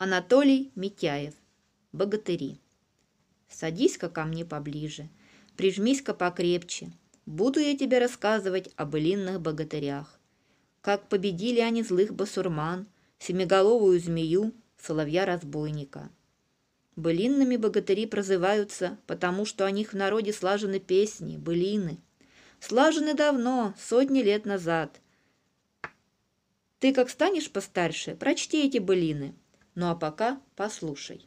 Анатолий Митяев. Богатыри. Садись-ка ко мне поближе, прижмись-ка покрепче. Буду я тебе рассказывать о былинных богатырях. Как победили они злых басурман, семиголовую змею, соловья-разбойника. Былинными богатыри прозываются, потому что о них в народе слажены песни, былины. Слажены давно, сотни лет назад. Ты, как станешь постарше, прочти эти былины. Ну а пока послушай.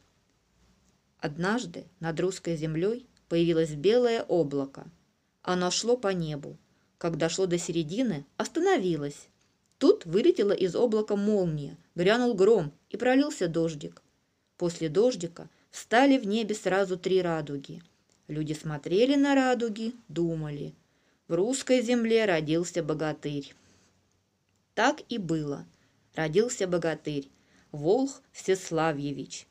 Однажды над русской землей появилось белое облако. Оно шло по небу. Когда шло до середины, остановилось. Тут вылетела из облака молния, грянул гром и пролился дождик. После дождика встали в небе сразу три радуги. Люди смотрели на радуги, думали. В русской земле родился богатырь. Так и было. Родился богатырь, Волх Всеславьевич.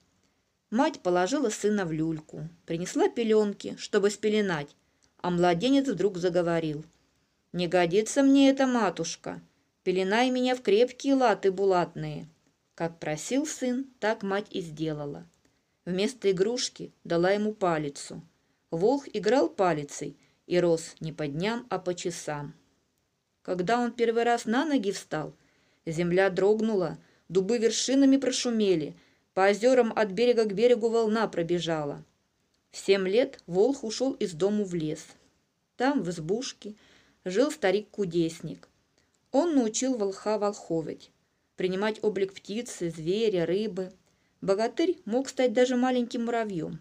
Мать положила сына в люльку, принесла пеленки, чтобы спеленать, а младенец вдруг заговорил. «Не годится мне эта матушка, пеленай меня в крепкие латы булатные». Как просил сын, так мать и сделала. Вместо игрушки дала ему палицу. Волх играл палицей и рос не по дням, а по часам. Когда он первый раз на ноги встал, земля дрогнула, дубы вершинами прошумели, по озерам от берега к берегу волна пробежала. В семь лет Волх ушел из дому в лес. Там, в избушке, жил старик-кудесник. Он научил волха волховить, принимать облик птицы, зверя, рыбы. Богатырь мог стать даже маленьким муравьем.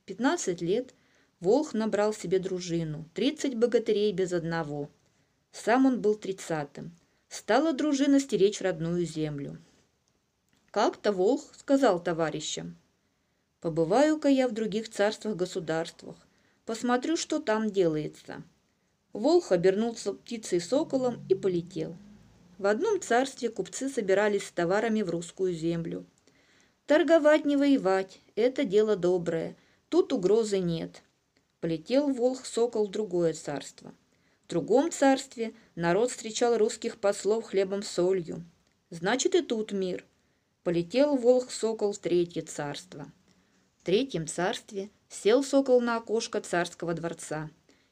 В пятнадцать лет Волх набрал себе дружину, тридцать богатырей без одного. Сам он был тридцатым. Стала дружина стеречь родную землю. Как-то Волх сказал товарищам, Побываю-ка я в других царствах-государствах, посмотрю, что там делается. Волх обернулся птицей-соколом и полетел. В одном царстве купцы собирались с товарами в русскую землю. Торговать не воевать – это дело доброе, тут угрозы нет. Полетел Волх-сокол в другое царство. В другом царстве народ встречал русских послов хлебом-солью. Значит, и тут мир. Полетел Волх-сокол в третье царство – третьем царстве сел сокол на окошко царского дворца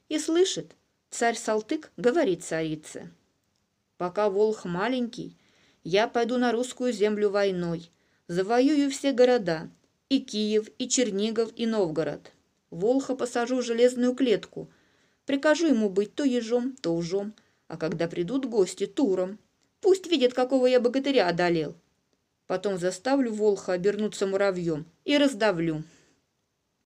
и слышит, царь Салтык говорит царице. «Пока волх маленький, я пойду на русскую землю войной, завоюю все города, и Киев, и Чернигов, и Новгород. Волха посажу в железную клетку, прикажу ему быть то ежом, то ужом, а когда придут гости, туром. Пусть видят, какого я богатыря одолел. Потом заставлю Волха обернуться муравьем и раздавлю.